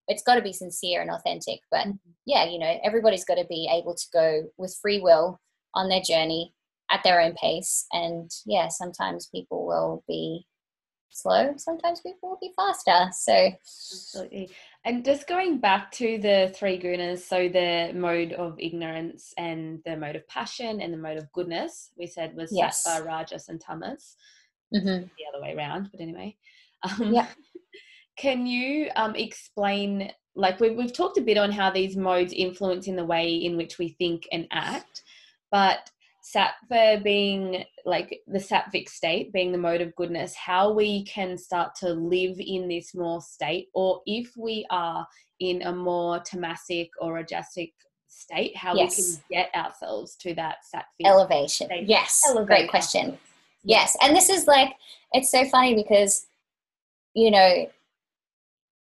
it's got to be sincere and authentic. But mm-hmm. yeah, you know, everybody's got to be able to go with free will on their journey at their own pace. And yeah, sometimes people will be slow, sometimes people will be faster. So, absolutely. And just going back to the three gunas, so the mode of ignorance and the mode of passion and the mode of goodness, we said was yes. Sattva, Rajas, and Tamas. Mm-hmm. The other way around, but anyway. Um, yeah. Can you um, explain, like we've, we've talked a bit on how these modes influence in the way in which we think and act, but sattva being like the sattvic state, being the mode of goodness, how we can start to live in this more state, or if we are in a more tamasic or rajasic state, how yes. we can get ourselves to that sattvic elevation. State. Yes, Elevate great question. Yes, and this is like it's so funny because you know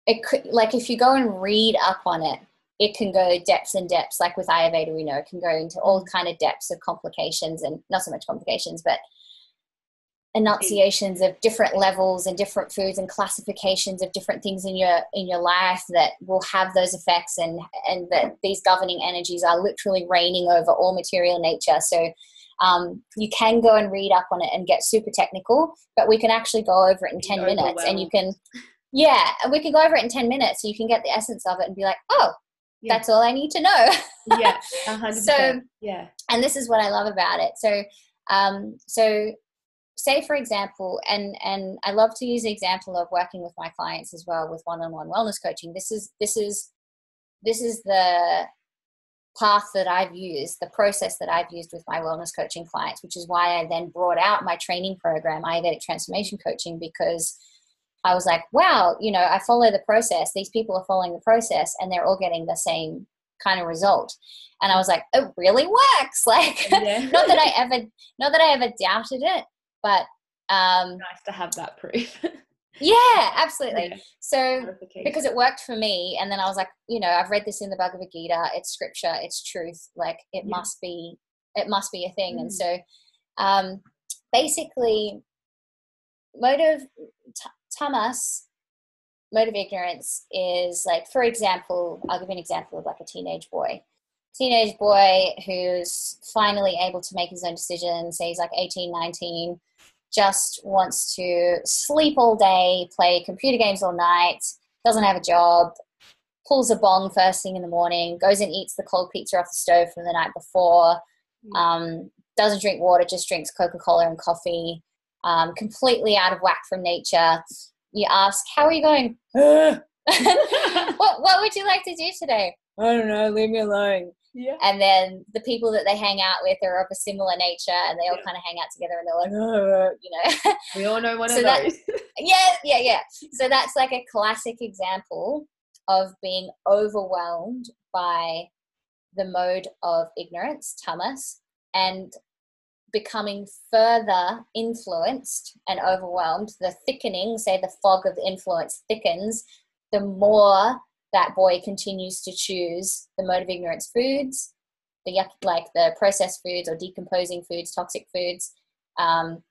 it could like if you go and read up on it it can go depths and depths like with ayurveda we know it can go into all kind of depths of complications and not so much complications but enunciations of different levels and different foods and classifications of different things in your in your life that will have those effects and and that these governing energies are literally reigning over all material nature. So um, you can go and read up on it and get super technical but we can actually go over it in 10 minutes and you can yeah, and we can go over it in 10 minutes so you can get the essence of it and be like, oh, yeah. that's all I need to know. yeah, 100%. So, yeah. And this is what I love about it. So, um, so say for example, and and I love to use the example of working with my clients as well with one-on-one wellness coaching. This is this is this is the path that I've used, the process that I've used with my wellness coaching clients, which is why I then brought out my training program, Ayurvedic Transformation Coaching, because I was like, wow, you know, I follow the process. These people are following the process and they're all getting the same kind of result. And I was like, it really works. Like, yeah. not that I ever, not that I ever doubted it, but um, nice to have that proof. yeah, absolutely. Yeah. So because it worked for me, and then I was like, you know, I've read this in the Bhagavad Gita. It's scripture. It's truth. Like, it yeah. must be, it must be a thing. Mm. And so, um, basically, motive t- tamas mode of ignorance is like for example i'll give you an example of like a teenage boy. Teenage boy who's finally able to make his own decisions, say he's like 18, 19, just wants to sleep all day, play computer games all night, doesn't have a job, pulls a bong first thing in the morning, goes and eats the cold pizza off the stove from the night before, mm. um, doesn't drink water, just drinks Coca Cola and coffee, um, completely out of whack from nature. You ask, How are you going? what, what would you like to do today? I don't know, leave me alone. Yeah. And then the people that they hang out with are of a similar nature and they all yeah. kind of hang out together and they're like, oh, you know. We all know one so of those. yeah, yeah, yeah. So that's like a classic example of being overwhelmed by the mode of ignorance, tamas, and becoming further influenced and overwhelmed. The thickening, say the fog of influence thickens, the more that boy continues to choose the mode of ignorance foods, the yuck, like the processed foods or decomposing foods, toxic foods. Um,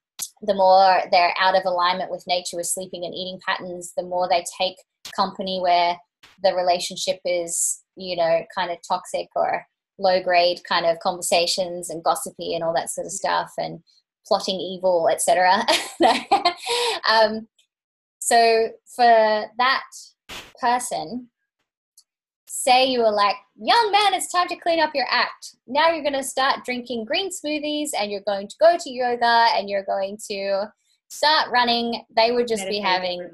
the more they're out of alignment with nature with sleeping and eating patterns, the more they take company where the relationship is, you know, kind of toxic or low grade kind of conversations and gossipy and all that sort of stuff and plotting evil, etc. um, so for that person, say you were like, young man, it's time to clean up your act. Now you're going to start drinking green smoothies and you're going to go to yoga and you're going to start running, they would just be having.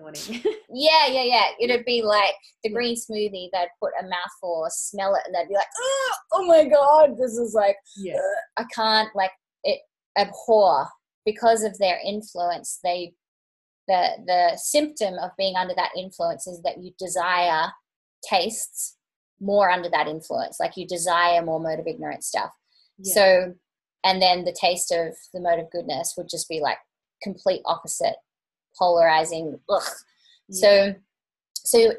yeah, yeah, yeah. It'd be like the green smoothie. They'd put a mouthful, smell it, and they'd be like, oh, oh my God, this is like, yeah. I can't, like, it abhor because of their influence. They, the, the symptom of being under that influence is that you desire tastes more under that influence. Like you desire more mode of ignorance stuff. Yeah. So, and then the taste of the mode of goodness would just be like complete opposite, polarizing. Ugh. Yeah. So, so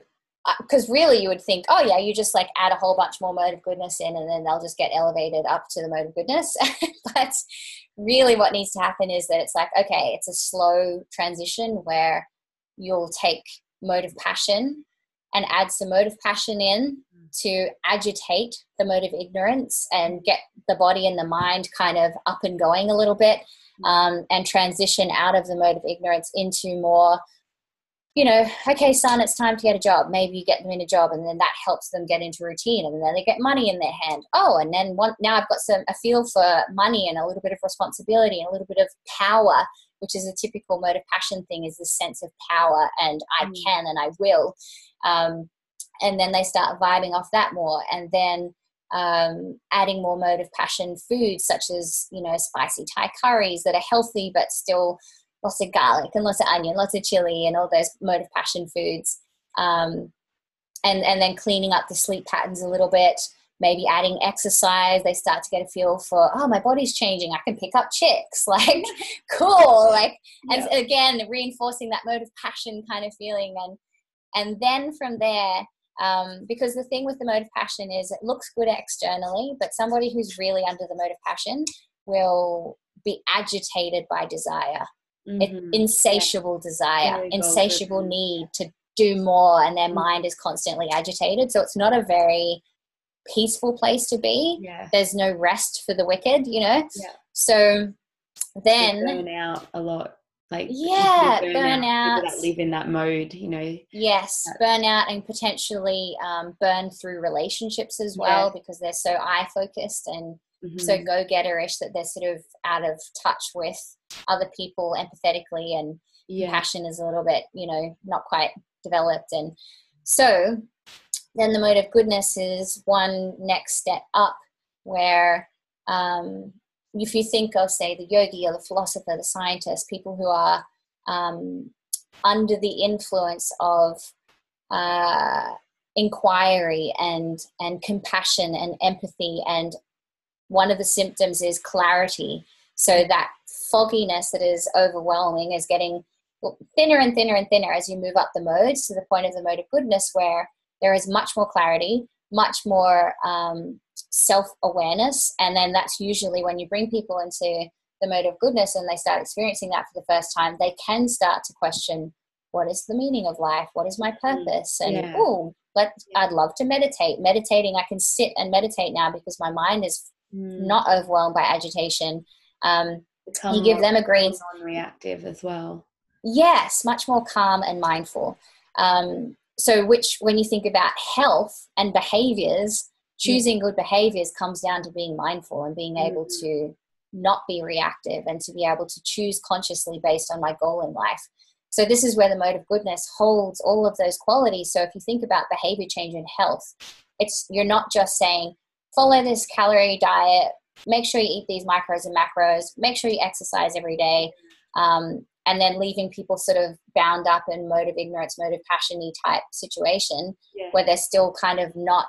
because uh, really you would think, oh yeah, you just like add a whole bunch more mode of goodness in, and then they'll just get elevated up to the mode of goodness. but really, what needs to happen is that it's like, okay, it's a slow transition where you'll take mode of passion and add some mode of passion in to agitate the mode of ignorance and get the body and the mind kind of up and going a little bit um, and transition out of the mode of ignorance into more you know, okay, son, it's time to get a job. Maybe you get them in a job, and then that helps them get into routine, and then they get money in their hand. Oh, and then one, now I've got some a feel for money and a little bit of responsibility and a little bit of power, which is a typical mode of passion thing, is this sense of power and I mm. can and I will. Um, and then they start vibing off that more and then um, adding more mode of passion foods such as you know spicy thai curries that are healthy but still lots of garlic and lots of onion lots of chili and all those mode of passion foods. Um, and and then cleaning up the sleep patterns a little bit maybe adding exercise. They start to get a feel for oh my body's changing. I can pick up chicks. Like cool. Like and yeah. again reinforcing that mode of passion kind of feeling. And and then from there um, because the thing with the mode of passion is it looks good externally, but somebody who's really under the mode of passion will be agitated by desire, mm-hmm. insatiable yeah. desire, insatiable need to do more, and their mm-hmm. mind is constantly agitated. So it's not a very peaceful place to be. Yeah. There's no rest for the wicked, you know? Yeah. So then. Burn out a lot like yeah burnout, that live in that mode you know yes burnout and potentially um, burn through relationships as well yeah. because they're so eye focused and mm-hmm. so go-getterish that they're sort of out of touch with other people empathetically and yeah. passion is a little bit you know not quite developed and so then the mode of goodness is one next step up where um, if you think of, say, the yogi or the philosopher, the scientist, people who are um, under the influence of uh, inquiry and and compassion and empathy, and one of the symptoms is clarity. So that fogginess that is overwhelming is getting thinner and thinner and thinner as you move up the modes to the point of the mode of goodness, where there is much more clarity, much more um, self awareness. And then that's usually when you bring people into the mode of goodness and they start experiencing that for the first time, they can start to question what is the meaning of life? What is my mm, purpose? And yeah. oh, let I'd love to meditate. Meditating, I can sit and meditate now because my mind is mm. not overwhelmed by agitation. Um, you give them a green non-reactive as well. Yes, much more calm and mindful. Um, so, which when you think about health and behaviors, choosing good behaviors comes down to being mindful and being able mm. to not be reactive and to be able to choose consciously based on my goal in life. So this is where the mode of goodness holds all of those qualities. So if you think about behavior change in health, it's you're not just saying follow this calorie diet, make sure you eat these micros and macros, make sure you exercise every day, um, and then leaving people sort of bound up in mode of ignorance, mode of passiony type situation yeah. where they're still kind of not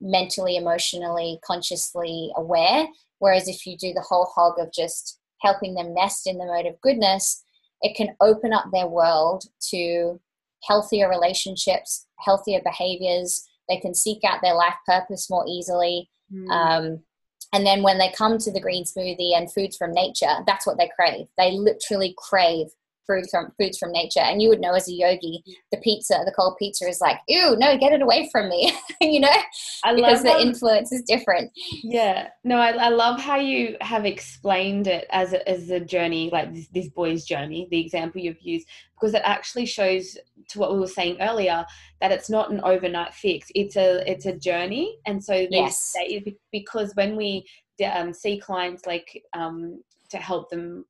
mentally, emotionally, consciously aware. Whereas if you do the whole hog of just helping them nest in the mode of goodness, it can open up their world to healthier relationships, healthier behaviors. They can seek out their life purpose more easily. Mm. Um, and then when they come to the green smoothie and foods from nature, that's what they crave. They literally crave foods from foods from nature. And you would know as a yogi, the pizza, the cold pizza is like, ew, no, get it away from me. you know? I because the how, influence is different. Yeah. No, I, I love how you have explained it as a, as a journey, like this, this boy's journey, the example you've used, because it actually shows to what we were saying earlier that it's not an overnight fix. It's a it's a journey. And so yes. because when we um, see clients like um, to help them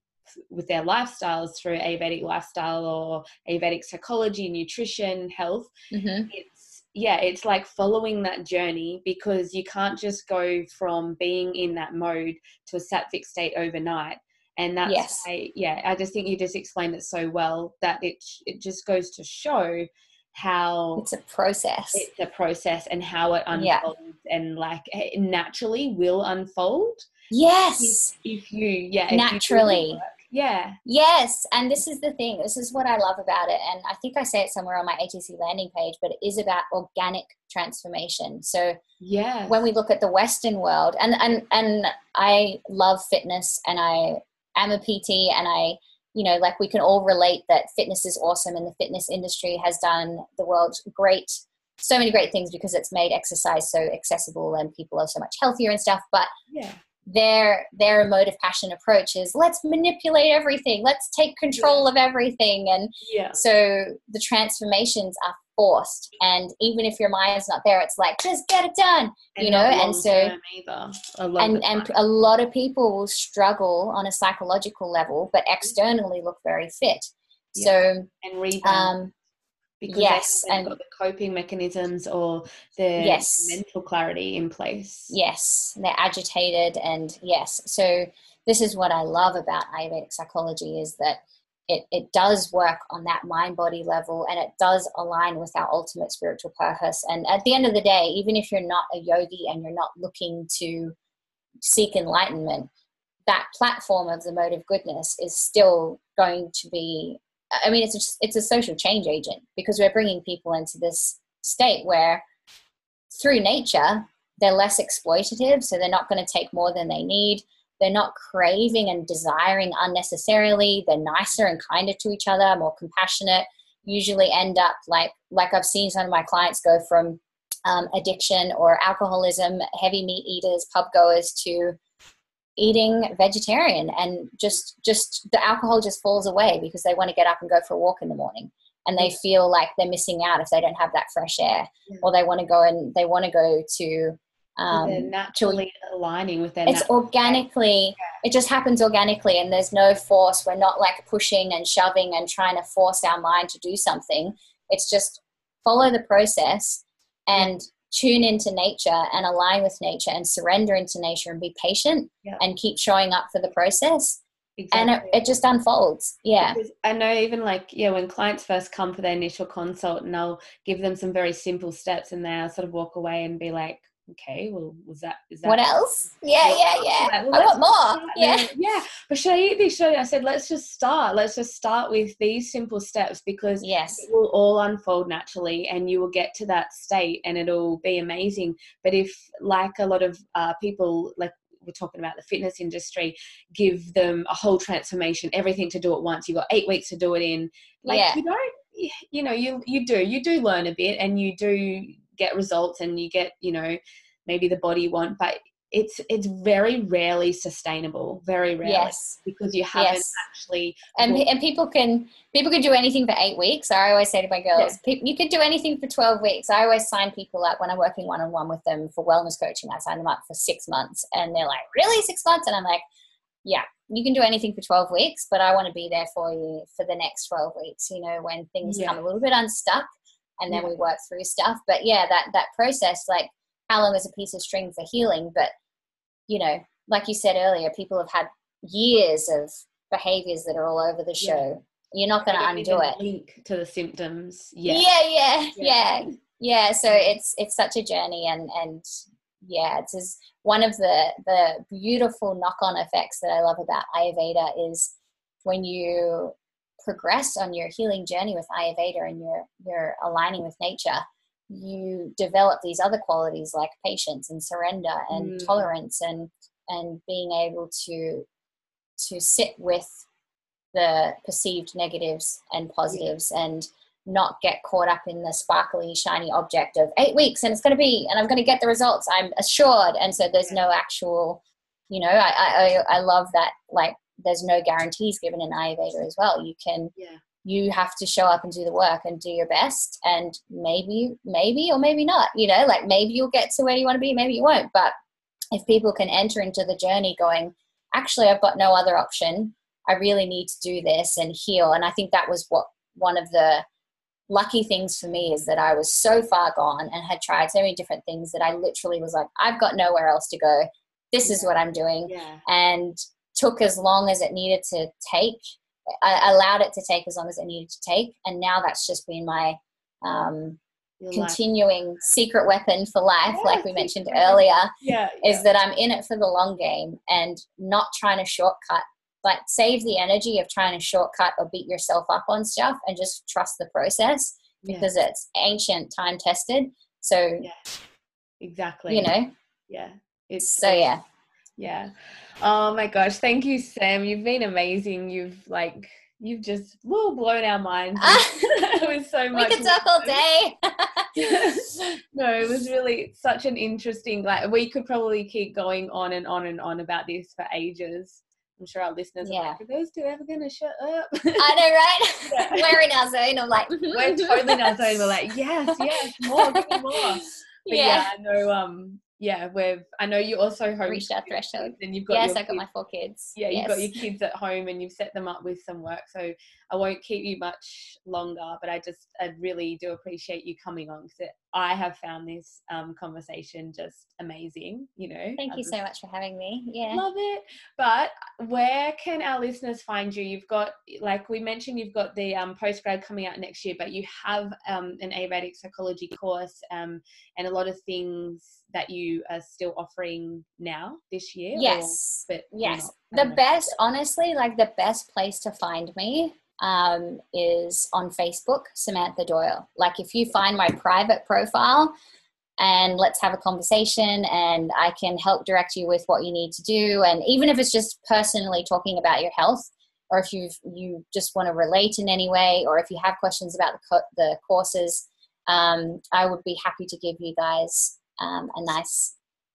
with their lifestyles through Ayurvedic lifestyle or Ayurvedic psychology, nutrition, health. Mm-hmm. It's yeah, it's like following that journey because you can't just go from being in that mode to a sattvic state overnight. And that's yes. why, yeah, I just think you just explained it so well that it it just goes to show how it's a process. It's a process and how it unfolds yeah. and like it naturally will unfold. Yes. If, if you yeah, naturally. You yeah. Yes. And this is the thing. This is what I love about it. And I think I say it somewhere on my ATC landing page, but it is about organic transformation. So yeah, when we look at the Western world, and and and I love fitness, and I am a PT, and I you know like we can all relate that fitness is awesome, and the fitness industry has done the world great. So many great things because it's made exercise so accessible and people are so much healthier and stuff. But yeah their their emotive passion approach is let's manipulate everything let's take control yeah. of everything and yeah. so the transformations are forced and even if your mind's not there it's like just get it done and you know and so and and a lot of people will struggle on a psychological level but externally look very fit yeah. so and rebound. um because yes, and got the coping mechanisms or the yes. mental clarity in place. Yes, they're agitated, and yes. So this is what I love about Ayurvedic psychology is that it, it does work on that mind body level and it does align with our ultimate spiritual purpose. And at the end of the day, even if you're not a yogi and you're not looking to seek enlightenment, that platform of the mode of goodness is still going to be I mean, it's a, it's a social change agent because we're bringing people into this state where through nature they're less exploitative, so they're not going to take more than they need. They're not craving and desiring unnecessarily. They're nicer and kinder to each other, more compassionate. Usually end up like like I've seen some of my clients go from um, addiction or alcoholism, heavy meat eaters, pub goers to eating vegetarian and just just the alcohol just falls away because they want to get up and go for a walk in the morning. And they feel like they're missing out if they don't have that fresh air yeah. or they want to go and they want to go to um, naturally to, aligning with their it's organically yeah. it just happens organically and there's no force. We're not like pushing and shoving and trying to force our mind to do something. It's just follow the process and tune into nature and align with nature and surrender into nature and be patient yeah. and keep showing up for the process exactly. and it, it, just unfolds yeah because i know even like yeah when clients first come for their initial consult and i'll give them some very simple steps and they'll sort of walk away and be like okay, well, was that, is that what else? Yeah, yeah, yeah. Like, well, I want more. Yeah, yeah. But should I eat this? Should I? I said, let's just start. Let's just start with these simple steps because yes, it will all unfold naturally, and you will get to that state, and it'll be amazing. But if, like a lot of uh, people, like we're talking about the fitness industry, give them a whole transformation, everything to do at once. You've got eight weeks to do it in. Like yeah. you don't, you know, you you do you do learn a bit, and you do get results and you get you know maybe the body you want but it's it's very rarely sustainable very rarely yes because you haven't Yes. actually and and people can people can do anything for eight weeks. I always say to my girls, "Pe- you could do anything for twelve weeks. I always sign people up when I'm working one on one with them for wellness coaching. I sign them up for six months, and they're like, "Really, six months?" And I'm like, "Yeah, you can do anything for twelve weeks, but I want to be there for you for the next twelve weeks. You know, when things Yeah. come a little bit unstuck, and then Yeah. we work through stuff. But yeah, that that process, like how long is a piece of string for healing? But you know, like you said earlier, people have had years of behaviors that are all over the Yeah. show. You're not going to undo it. link to the symptoms yet. Yeah, yeah, Yeah. yeah, yeah. So it's it's such a journey, and and yeah, it's is one of the the beautiful knock on effects that I love about Ayurveda is when you progress on your healing journey with Ayurveda and you're you're aligning with nature, you develop these other qualities like patience and surrender and Mm. tolerance and and being able to to sit with the perceived negatives and positives and not get caught up in the sparkly shiny object of eight weeks and it's going to be and i'm going to get the results i'm assured. And so there's no actual you know i i, I love that like there's no guarantees given in ayurveda as well. You can Yeah. you have to show up and do the work and do your best and maybe maybe or maybe not you know like maybe you'll get to where you want to be maybe you won't. But if people can enter into the journey going actually i've got no other option. I really need to do this and heal. And i think that was what one of the lucky things for me is that i was so far gone and had tried so many different things that i literally was like i've got nowhere else to go. This is what i'm doing. Yeah. and took as long as it needed to take. I allowed it to take as long as it needed to take, and now that's just been my um, continuing secret weapon for life, Yeah, like we mentioned earlier, yeah. is that I'm in it for the long game and not trying to shortcut. Like save the energy of trying to shortcut or beat yourself up on stuff, and just trust the process Yeah, because it's ancient, time tested. So Yeah. exactly. you know, Yeah. It's so yeah. Yeah. Oh my gosh. Thank you, Sam. You've been amazing. You've like you've just woo, blown our minds with so We much. could talk all day. no, it was really such an interesting like we could probably keep going on and on and on about this for ages. I'm sure our listeners Yeah. are like, are those two ever gonna shut up? I know, right? Yeah. We're in our zone. I'm like, We're totally in our zone. We're like, yes, yes, more, more. But yeah. yeah. I know um yeah, we've I know you also home Reached our threshold. and you've got Yes, I got kids- my four kids. yeah, you've got your kids at home and you've set them up with some work. So I won't keep you much longer, but I just, I really do appreciate you coming on because I have found this um, conversation just amazing, you know. Thank I you so much for having me. Yeah. Love it. But where can our listeners find you? You've got, like we mentioned, you've got the um, postgrad coming out next year, but you have um, an Ayurvedic psychology course um, and a lot of things that you are still offering now this year. or- Yes. but you're Yes. The best, honestly, like the best place to find me um, is on Facebook, Samantha Doyle. Like if you find my private profile and let's have a conversation and I can help direct you with what you need to do. And even if it's just personally talking about your health, or if you you just want to relate in any way, or if you have questions about the, co- the courses, um, I would be happy to give you guys um, a nice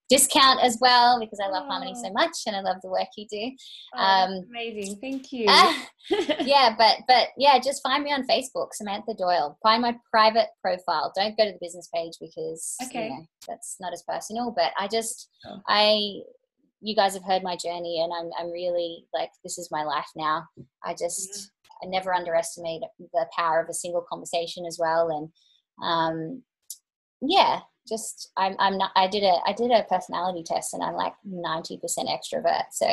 discount as well because I love Harmony so Oh. much and I love the work you do. Oh, um, amazing. Thank you. Ah, yeah, but but yeah, just find me on Facebook, Samantha Doyle. Find my private profile. Don't go to the business page because Okay. you know, that's not as personal. But I just Sure. I you guys have heard my journey and I'm I'm really like this is my life now. I just I never underestimate the power of a single conversation as well and um yeah just I'm I'm not I did a I did a personality test and I'm like 90% extrovert so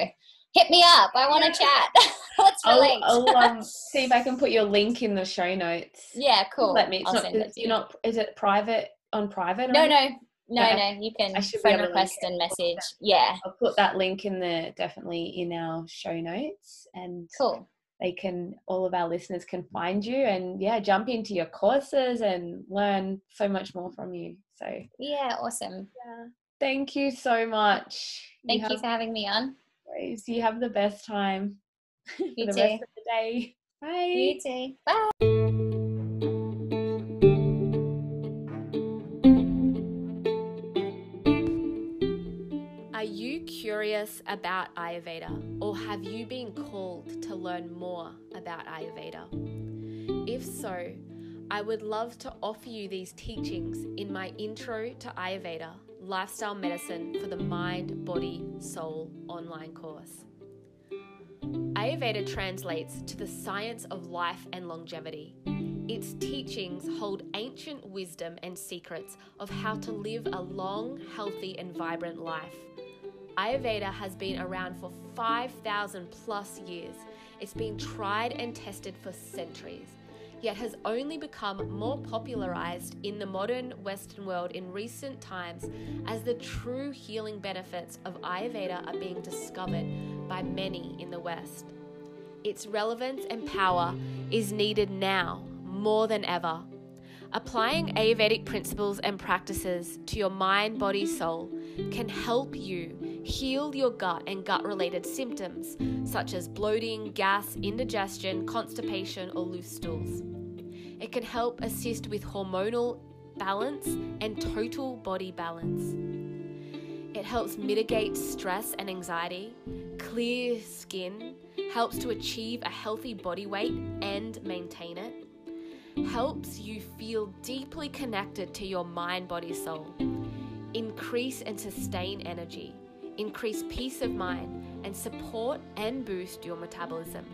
hit me up I want to chat let's relate I'll, I'll um, see if I can put your link in the show notes. yeah cool Let me. It's I'll not. send it Is, you're you. not. Is it private on private? or no no no Yeah. no you can I should friend request and message yeah I'll put that link in the definitely in our show notes, and cool they can all of our listeners can find you and yeah, jump into your courses and learn so much more from you. So yeah, awesome. Yeah. Thank you so much. Thank you, you have, for having me on. You have the best time. You the too. rest of the day. Bye. You too. Bye. curious about Ayurveda, or have you been called to learn more about Ayurveda? If so, I would love to offer you these teachings in my Intro to Ayurveda Lifestyle Medicine for the Mind, Body, Soul online course. Ayurveda translates to the science of life and longevity. Its teachings hold ancient wisdom and secrets of how to live a long, healthy, and vibrant life. Ayurveda has been around for 5,000 plus years. It's been tried and tested for centuries, yet has only become more popularized in the modern Western world in recent times as the true healing benefits of Ayurveda are being discovered by many in the West. Its relevance and power is needed now more than ever. Applying Ayurvedic principles and practices to your mind, body, soul can help you heal your gut and gut related symptoms such as bloating, gas, indigestion, constipation, or loose stools. It can help assist with hormonal balance and total body balance. It helps mitigate stress and anxiety, clear skin, helps to achieve a healthy body weight and maintain it helps you feel deeply connected to your mind, body, soul, increase and sustain energy, increase peace of mind, and support and boost your metabolism.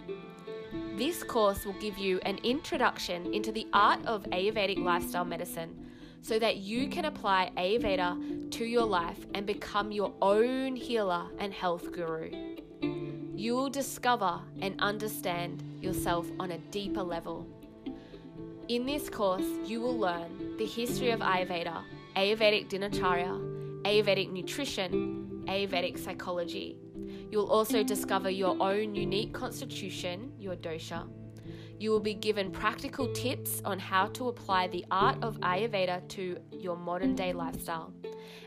This course will give you an introduction into the art of Ayurvedic lifestyle medicine so that you can apply Ayurveda to your life and become your own healer and health guru. You will discover and understand yourself on a deeper level in this course, you will learn the history of Ayurveda, Ayurvedic Dinacharya, Ayurvedic nutrition, Ayurvedic psychology. You'll also discover your own unique constitution, your dosha. You will be given practical tips on how to apply the art of Ayurveda to your modern day lifestyle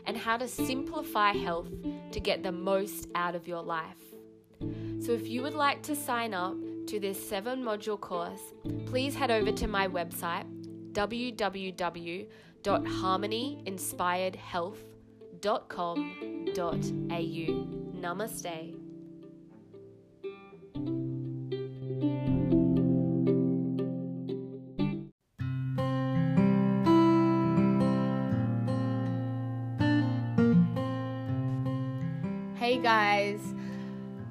and how to simplify health to get the most out of your life. So, if you would like to sign up, to this seven module course, please head over to my website www.harmonyinspiredhealth.com.au. Namaste. Hey guys.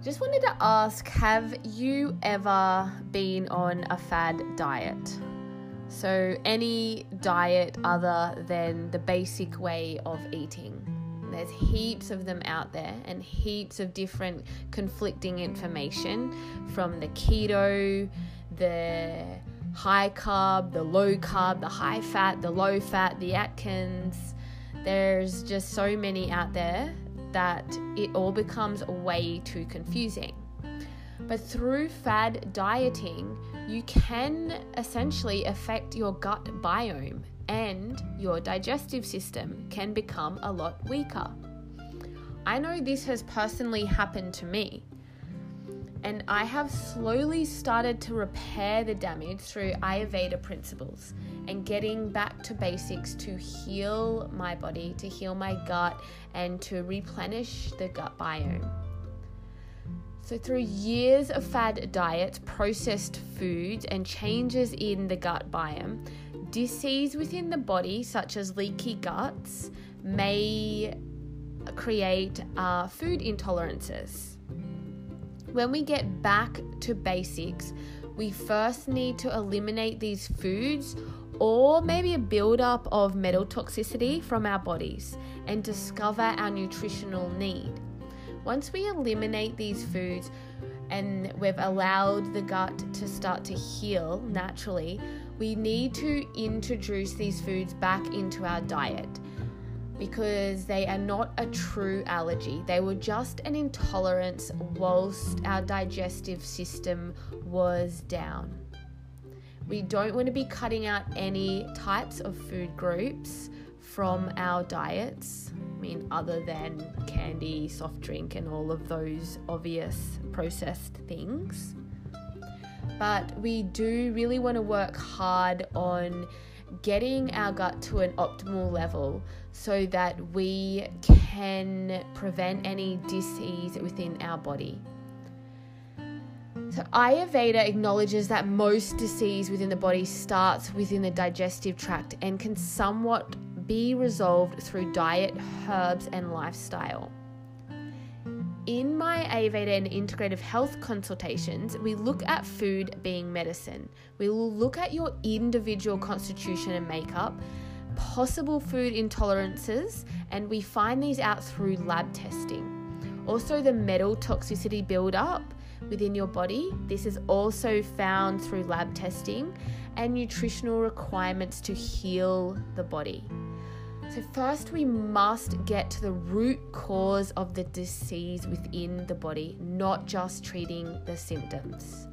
Just wanted to ask have you ever been on a fad diet? So, any diet other than the basic way of eating. There's heaps of them out there and heaps of different conflicting information from the keto, the high carb, the low carb, the high fat, the low fat, the Atkins. There's just so many out there that it all becomes way too confusing. But through fad dieting, you can essentially affect your gut biome and your digestive system can become a lot weaker. I know this has personally happened to me. And I have slowly started to repair the damage through Ayurveda principles and getting back to basics to heal my body, to heal my gut, and to replenish the gut biome. So, through years of fad diets, processed foods, and changes in the gut biome, disease within the body, such as leaky guts, may create uh, food intolerances. When we get back to basics, we first need to eliminate these foods or maybe a buildup of metal toxicity from our bodies and discover our nutritional need. Once we eliminate these foods and we've allowed the gut to start to heal naturally, we need to introduce these foods back into our diet because they are not a true allergy. They were just an intolerance whilst our digestive system was down. We don't want to be cutting out any types of food groups from our diets. I mean, other than candy, soft drink, and all of those obvious processed things. But we do really want to work hard on getting our gut to an optimal level so that we can prevent any disease within our body. So, Ayurveda acknowledges that most disease within the body starts within the digestive tract and can somewhat be resolved through diet, herbs, and lifestyle. In my Ayurveda and integrative health consultations, we look at food being medicine. We will look at your individual constitution and makeup, possible food intolerances, and we find these out through lab testing. Also, the metal toxicity buildup within your body. This is also found through lab testing and nutritional requirements to heal the body. So, first, we must get to the root cause of the disease within the body, not just treating the symptoms.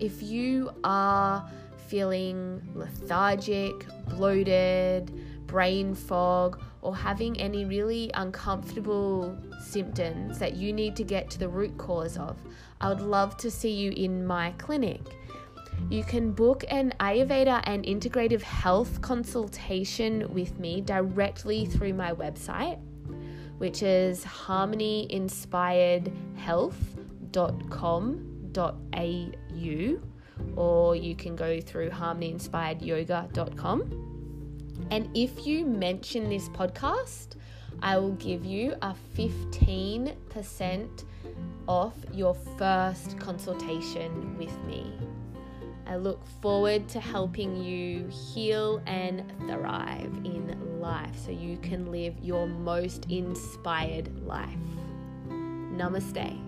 If you are feeling lethargic, bloated, brain fog, or having any really uncomfortable symptoms that you need to get to the root cause of, I would love to see you in my clinic. You can book an Ayurveda and integrative health consultation with me directly through my website, which is harmonyinspiredhealth.com.au, or you can go through harmonyinspiredyoga.com. And if you mention this podcast, I will give you a 15% off your first consultation with me. I look forward to helping you heal and thrive in life so you can live your most inspired life. Namaste.